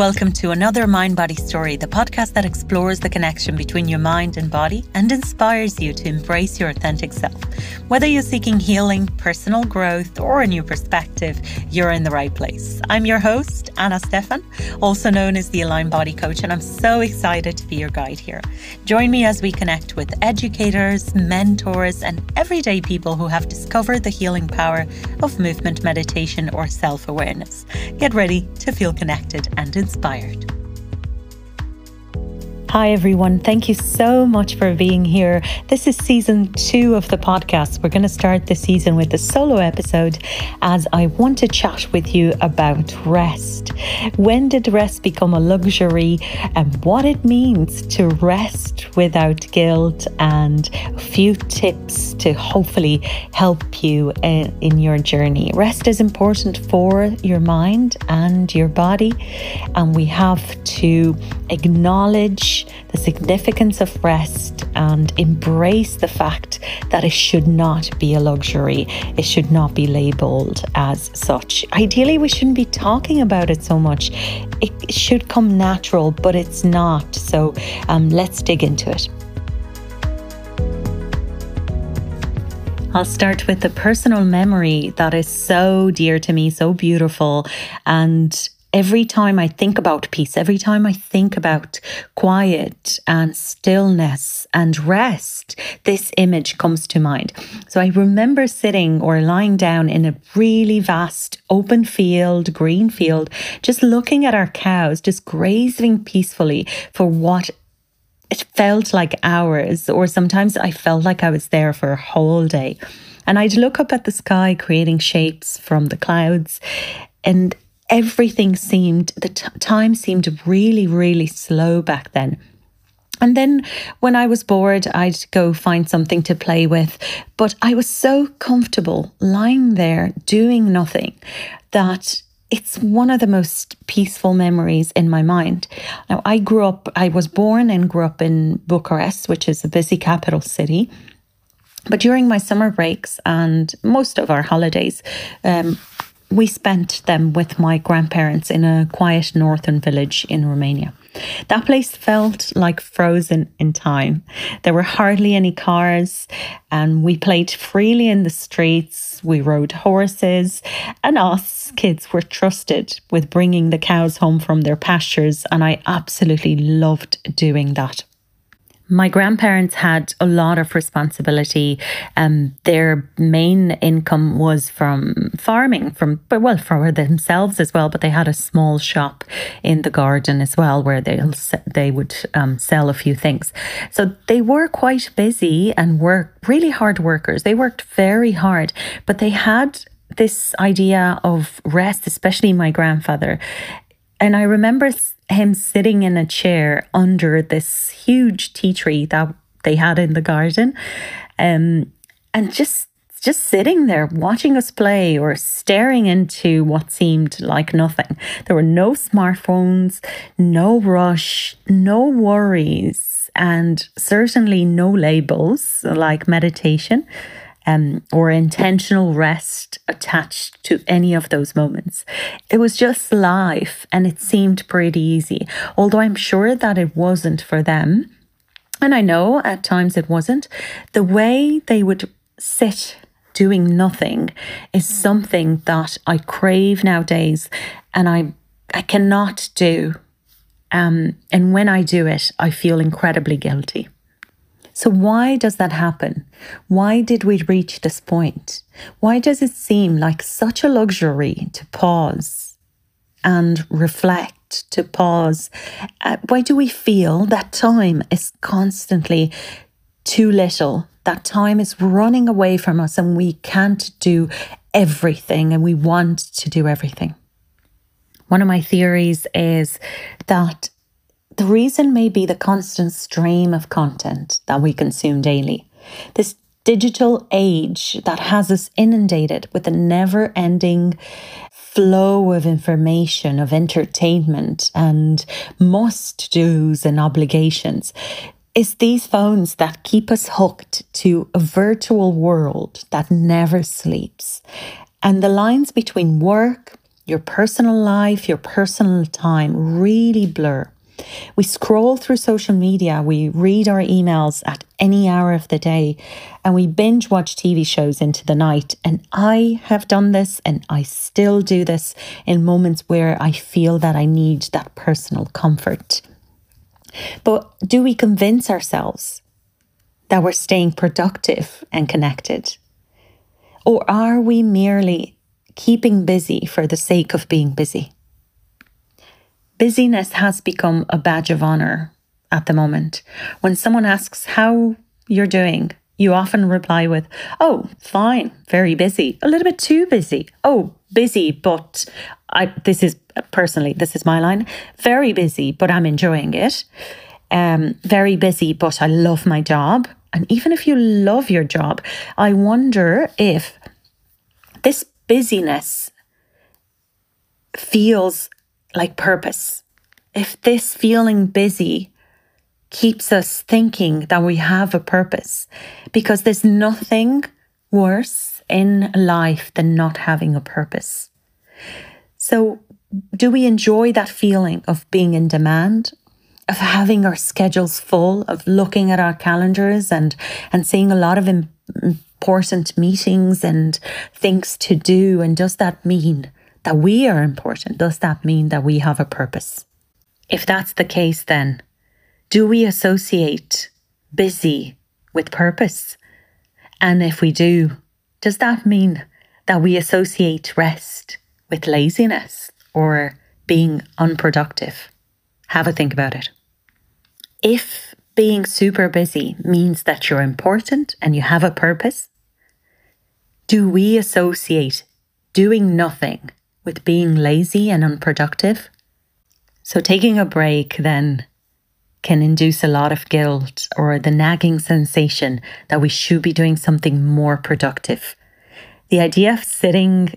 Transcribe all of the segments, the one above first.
Welcome to another Mind Body Story, the podcast that explores the connection between your mind and body and inspires you to embrace your authentic self. Whether you're seeking healing, personal growth, or a new perspective, you're in the right place. I'm your host, Ana Stefan, also known as the Aligned Body Coach, and I'm so excited to be your guide here. Join me as we connect with educators, mentors, and everyday people who have discovered the healing power of movement meditation or self awareness. Get ready to feel connected and inspired inspired. Hi, everyone. Thank you so much for being here. This is season two of the podcast. We're going to start the season with a solo episode as I want to chat with you about rest. When did rest become a luxury and what it means to rest without guilt and a few tips to hopefully help you in, in your journey. Rest is important for your mind and your body, and we have to the significance of rest and embrace the fact that it should not be a luxury. It should not be labeled as such. Ideally, we shouldn't be talking about it so much. It should come natural, but it's not. So um, let's dig into it. I'll start with the personal memory that is so dear to me, so beautiful, and every time I think about peace, every time I think about quiet and stillness and rest, this image comes to mind. So I remember sitting or lying down in a really vast open field, green field, just looking at our cows, just grazing peacefully for what it felt like hours, or sometimes I felt like I was there for a whole day. And I'd look up at the sky, creating shapes from the clouds. And everything seemed, the t- time seemed really, really slow back then. And then when I was bored, I'd go find something to play with. But I was so comfortable lying there doing nothing that it's one of the most peaceful memories in my mind. Now, I grew up, I was born and grew up in Bucharest, which is a busy capital city. But during my summer breaks and most of our holidays, um, we spent them with my grandparents in a quiet northern village in Romania. That place felt like frozen in time. There were hardly any cars, and we played freely in the streets. We rode horses, and us kids were trusted with bringing the cows home from their pastures, and I absolutely loved doing that. My grandparents had a lot of responsibility. Um, their main income was from farming, from well for themselves as well. But they had a small shop in the garden as well, where they they would um, sell a few things. So they were quite busy and were really hard workers. They worked very hard, but they had this idea of rest, especially my grandfather. And I remember him sitting in a chair under this huge tea tree that they had in the garden um, and just just sitting there watching us play or staring into what seemed like nothing. There were no smartphones, no rush, no worries, and certainly no labels like meditation um, or intentional rest attached to any of those moments. It was just life and it seemed pretty easy, although I'm sure that it wasn't for them. And I know at times it wasn't. The way they would sit doing nothing is something that I crave nowadays and I I cannot do. Um, and when I do it, I feel incredibly guilty. So, why does that happen? Why did we reach this point? Why does it seem like such a luxury to pause and reflect, to pause? Uh, why do we feel that time is constantly too little? That time is running away from us and we can't do everything and we want to do everything. One of my theories is that the reason may be the constant stream of content that we consume daily. This digital age that has us inundated with a never ending flow of information, of entertainment, and must do's and obligations. It's these phones that keep us hooked to a virtual world that never sleeps. And the lines between work, your personal life, your personal time really blur. We scroll through social media, we read our emails at any hour of the day, and we binge watch TV shows into the night. And I have done this and I still do this in moments where I feel that I need that personal comfort. But do we convince ourselves that we're staying productive and connected? Or are we merely keeping busy for the sake of being busy? Busyness has become a badge of honor at the moment. When someone asks how you're doing, you often reply with, Oh, fine, very busy, a little bit too busy. Oh, busy, but I, this is personally, this is my line, very busy, but I'm enjoying it. Um, very busy, but I love my job. And even if you love your job, I wonder if this busyness feels like purpose. If this feeling busy keeps us thinking that we have a purpose, because there's nothing worse in life than not having a purpose. So, do we enjoy that feeling of being in demand, of having our schedules full, of looking at our calendars and, and seeing a lot of important meetings and things to do? And does that mean that we are important? Does that mean that we have a purpose? If that's the case, then do we associate busy with purpose? And if we do, does that mean that we associate rest with laziness or being unproductive? Have a think about it. If being super busy means that you're important and you have a purpose, do we associate doing nothing with being lazy and unproductive? So, taking a break then can induce a lot of guilt or the nagging sensation that we should be doing something more productive. The idea of sitting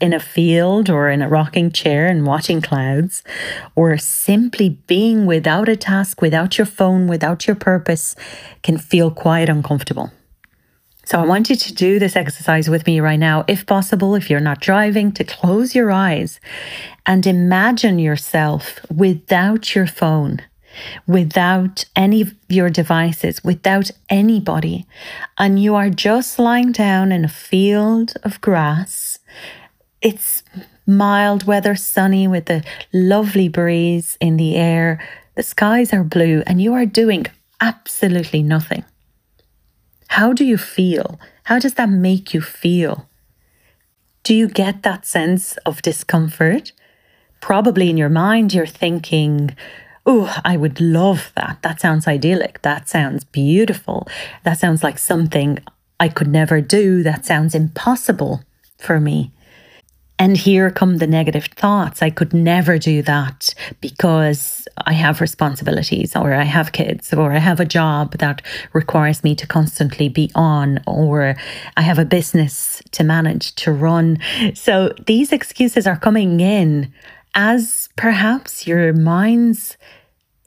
in a field or in a rocking chair and watching clouds, or simply being without a task, without your phone, without your purpose, can feel quite uncomfortable. So I want you to do this exercise with me right now, if possible, if you're not driving, to close your eyes and imagine yourself without your phone, without any of your devices, without anybody. And you are just lying down in a field of grass. It's mild weather, sunny with a lovely breeze in the air. The skies are blue, and you are doing absolutely nothing. How do you feel? How does that make you feel? Do you get that sense of discomfort? Probably in your mind, you're thinking, Oh, I would love that. That sounds idyllic. That sounds beautiful. That sounds like something I could never do. That sounds impossible for me. And here come the negative thoughts. I could never do that because I have responsibilities, or I have kids, or I have a job that requires me to constantly be on, or I have a business to manage, to run. So these excuses are coming in as perhaps your mind's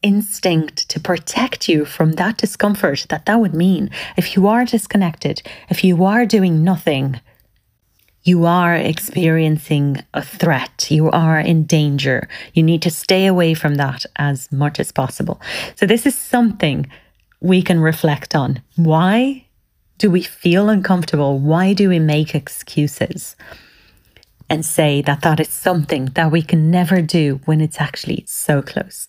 instinct to protect you from that discomfort that that would mean if you are disconnected, if you are doing nothing you are experiencing a threat. You are in danger. You need to stay away from that as much as possible. So, this is something we can reflect on. Why do we feel uncomfortable? Why do we make excuses and say that that is something that we can never do when it's actually so close?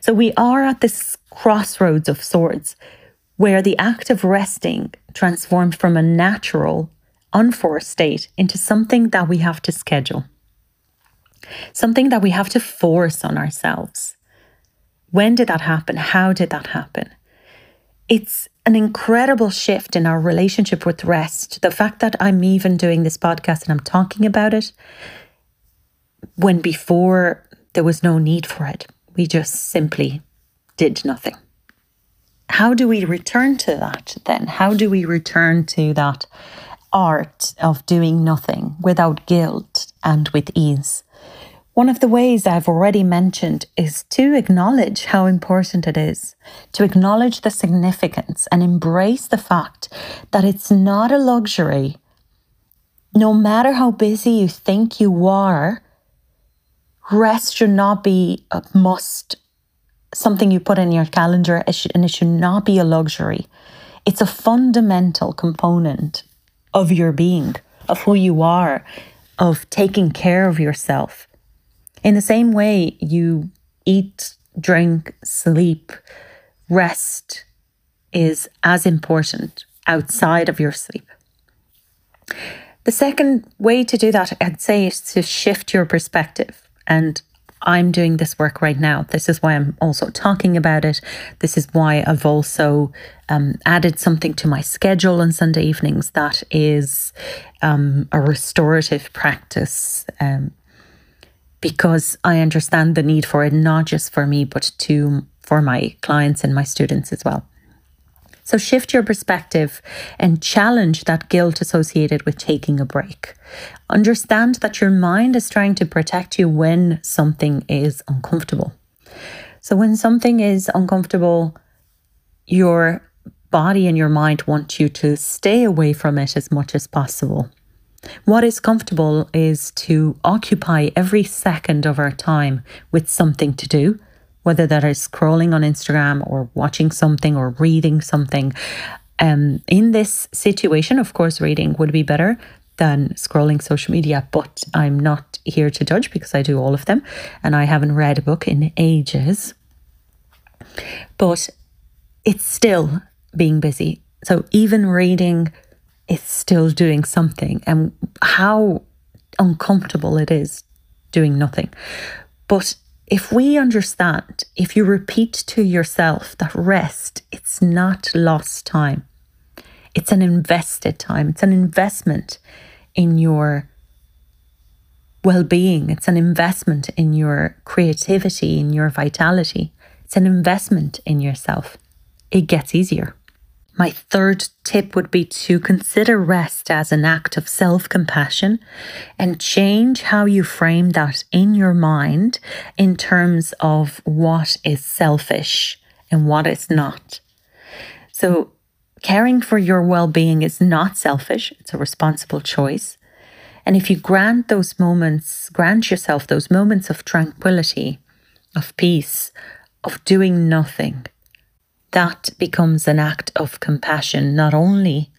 So, we are at this crossroads of sorts where the act of resting transformed from a natural unforced state into something that we have to schedule, something that we have to force on ourselves. When did that happen? How did that happen? It's an incredible shift in our relationship with rest. The fact that I'm even doing this podcast and I'm talking about it when before there was no need for it. We just simply did nothing. How do we return to that then? How do we return to that art of doing nothing without guilt and with ease. One of the ways I've already mentioned is to acknowledge how important it is, to acknowledge the significance and embrace the fact that it's not a luxury. No matter how busy you think you are, Rest should not be a must, something you put in your calendar, and it should not be a luxury. It's a fundamental component of your being, of who you are, of taking care of yourself. In the same way, you eat, drink, sleep, rest is as important outside of your sleep. The second way to do that, I'd say, is to shift your perspective. And I'm doing this work right now. This is why I'm also talking about it. This is why I've also um, added something to my schedule on Sunday evenings that is um, a restorative practice. Um, because I understand the need for it, not just for me, but to for my clients and my students as well. So shift your perspective and challenge that guilt associated with taking a break. Understand that your mind is trying to protect you when something is uncomfortable. So when something is uncomfortable, your body and your mind want you to stay away from it as much as possible. What is comfortable is to occupy every second of our time with something to do whether that is scrolling on Instagram or watching something or reading something. Um, in this situation, of course, reading would be better than scrolling social media, but I'm not here to judge because I do all of them and I haven't read a book in ages. But it's still being busy. So even reading is still doing something, and how uncomfortable it is doing nothing. But if we understand, if you repeat to yourself that rest, it's not lost time, it's an invested time, it's an investment in your well being, it's an investment in your creativity, in your vitality, it's an investment in yourself. It gets easier. My third tip would be to consider rest as an act of self compassion and change how you frame that in your mind in terms of what is selfish and what is not. So, caring for your well being is not selfish, it's a responsible choice. And if you grant those moments, grant yourself those moments of tranquility, of peace, of doing nothing that becomes an act of compassion, not only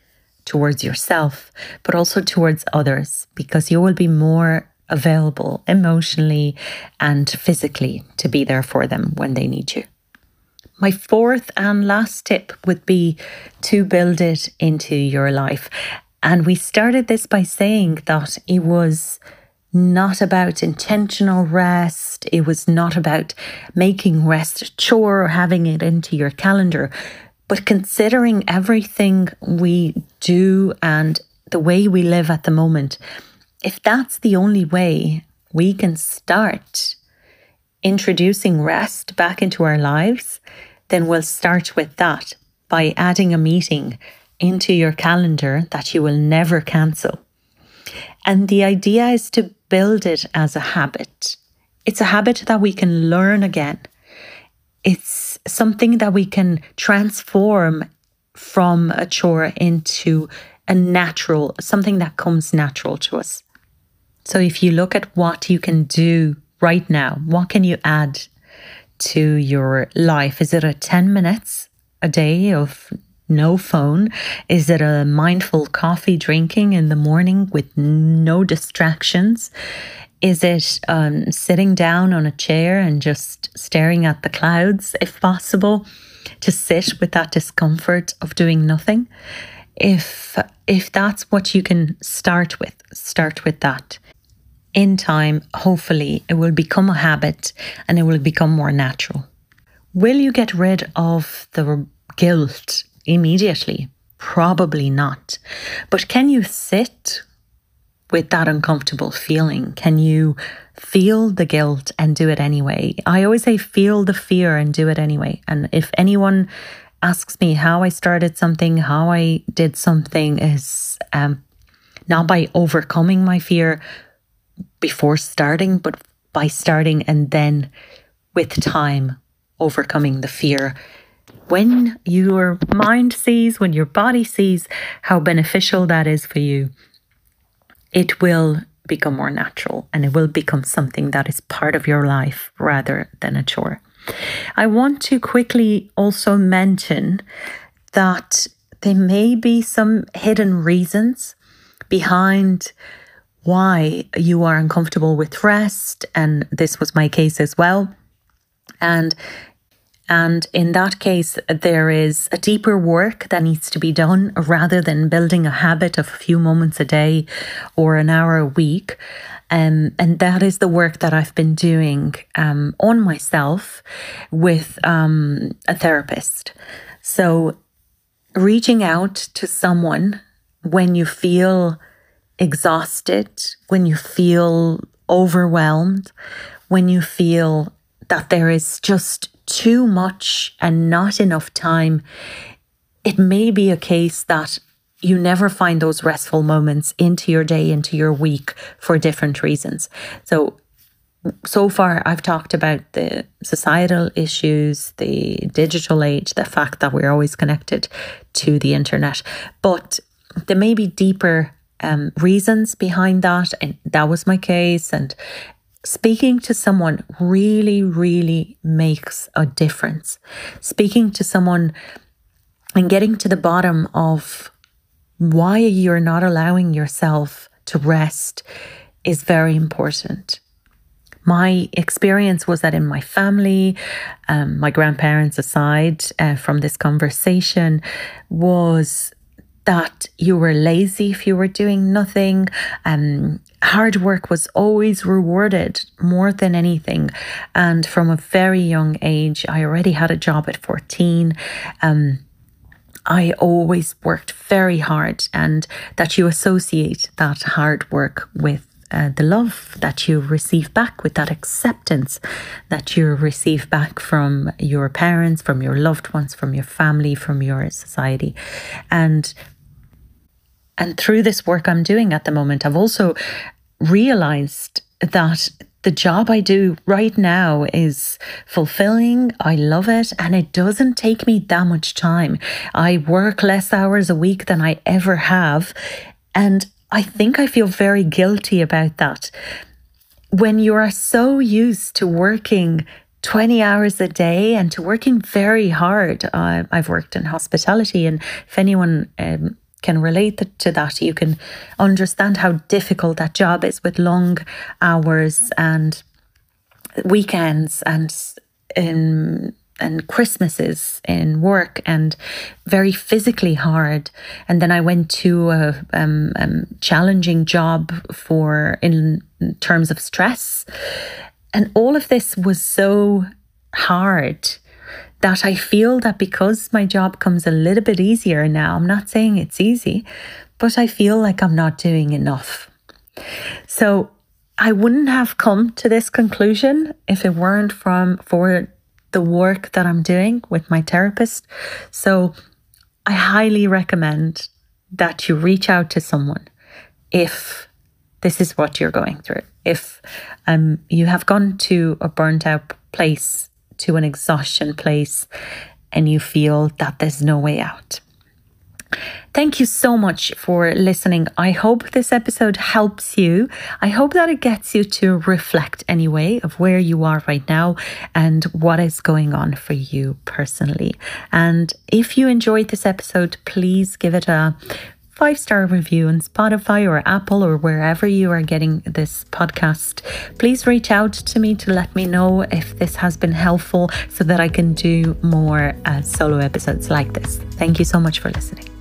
towards yourself, but also towards others, because you will be more available emotionally and physically to be there for them when they need you. My fourth and last tip would be to build it into your life. And we started this by saying that it was not about intentional rest. It was not about making rest a chore or having it into your calendar, but considering everything we do and the way we live at the moment. If that's the only way we can start introducing rest back into our lives, then we'll start with that by adding a meeting into your calendar that you will never cancel. And the idea is to build it as a habit. It's a habit that we can learn again. It's something that we can transform from a chore into a natural, something that comes natural to us. So if you look at what you can do right now, what can you add to your life? Is it a 10 minutes a day of no phone? Is it a mindful coffee drinking in the morning with no distractions? Is it um, sitting down on a chair and just staring at the clouds, if possible, to sit with that discomfort of doing nothing? If if that's what you can start with, start with that. In time, hopefully, it will become a habit and it will become more natural. Will you get rid of the guilt immediately? Probably not. But can you sit with that uncomfortable feeling? Can you feel the guilt and do it anyway? I always say feel the fear and do it anyway. And if anyone asks me how I started something, how I did something, is um, not by overcoming my fear before starting, but by starting and then with time overcoming the fear when your mind sees, when your body sees how beneficial that is for you, it will become more natural and it will become something that is part of your life rather than a chore. I want to quickly also mention that there may be some hidden reasons behind why you are uncomfortable with rest and this was my case as well and and in that case, there is a deeper work that needs to be done rather than building a habit of a few moments a day or an hour a week. Um, and that is the work that I've been doing um, on myself with um, a therapist. So, reaching out to someone when you feel exhausted, when you feel overwhelmed, when you feel that there is just too much and not enough time, it may be a case that you never find those restful moments into your day, into your week for different reasons. So, so far, I've talked about the societal issues, the digital age, the fact that we're always connected to the internet. But there may be deeper um, reasons behind that. And that was my case. And Speaking to someone really, really makes a difference. Speaking to someone and getting to the bottom of why you're not allowing yourself to rest is very important. My experience was that in my family, um, my grandparents aside uh, from this conversation, was that you were lazy if you were doing nothing. Um, hard work was always rewarded more than anything. And from a very young age, I already had a job at 14. Um, I always worked very hard, and that you associate that hard work with uh, the love that you receive back, with that acceptance that you receive back from your parents, from your loved ones, from your family, from your society. And and through this work I'm doing at the moment, I've also realized that the job I do right now is fulfilling. I love it. And it doesn't take me that much time. I work less hours a week than I ever have. And I think I feel very guilty about that. When you are so used to working 20 hours a day and to working very hard. Uh, I've worked in hospitality, and if anyone um, can relate to that. You can understand how difficult that job is with long hours and weekends and in and Christmases in work and very physically hard. And then I went to a um, um, challenging job for in terms of stress, and all of this was so hard that I feel that because my job comes a little bit easier now, I'm not saying it's easy, but I feel like I'm not doing enough. So I wouldn't have come to this conclusion if it weren't from for the work that I'm doing with my therapist. So I highly recommend that you reach out to someone if this is what you're going through. If um, you have gone to a burnt out place to an exhaustion place and you feel that there's no way out. Thank you so much for listening. I hope this episode helps you. I hope that it gets you to reflect anyway of where you are right now and what is going on for you personally. And if you enjoyed this episode, please give it a five star review on Spotify or Apple or wherever you are getting this podcast. Please reach out to me to let me know if this has been helpful so that I can do more uh, solo episodes like this. Thank you so much for listening.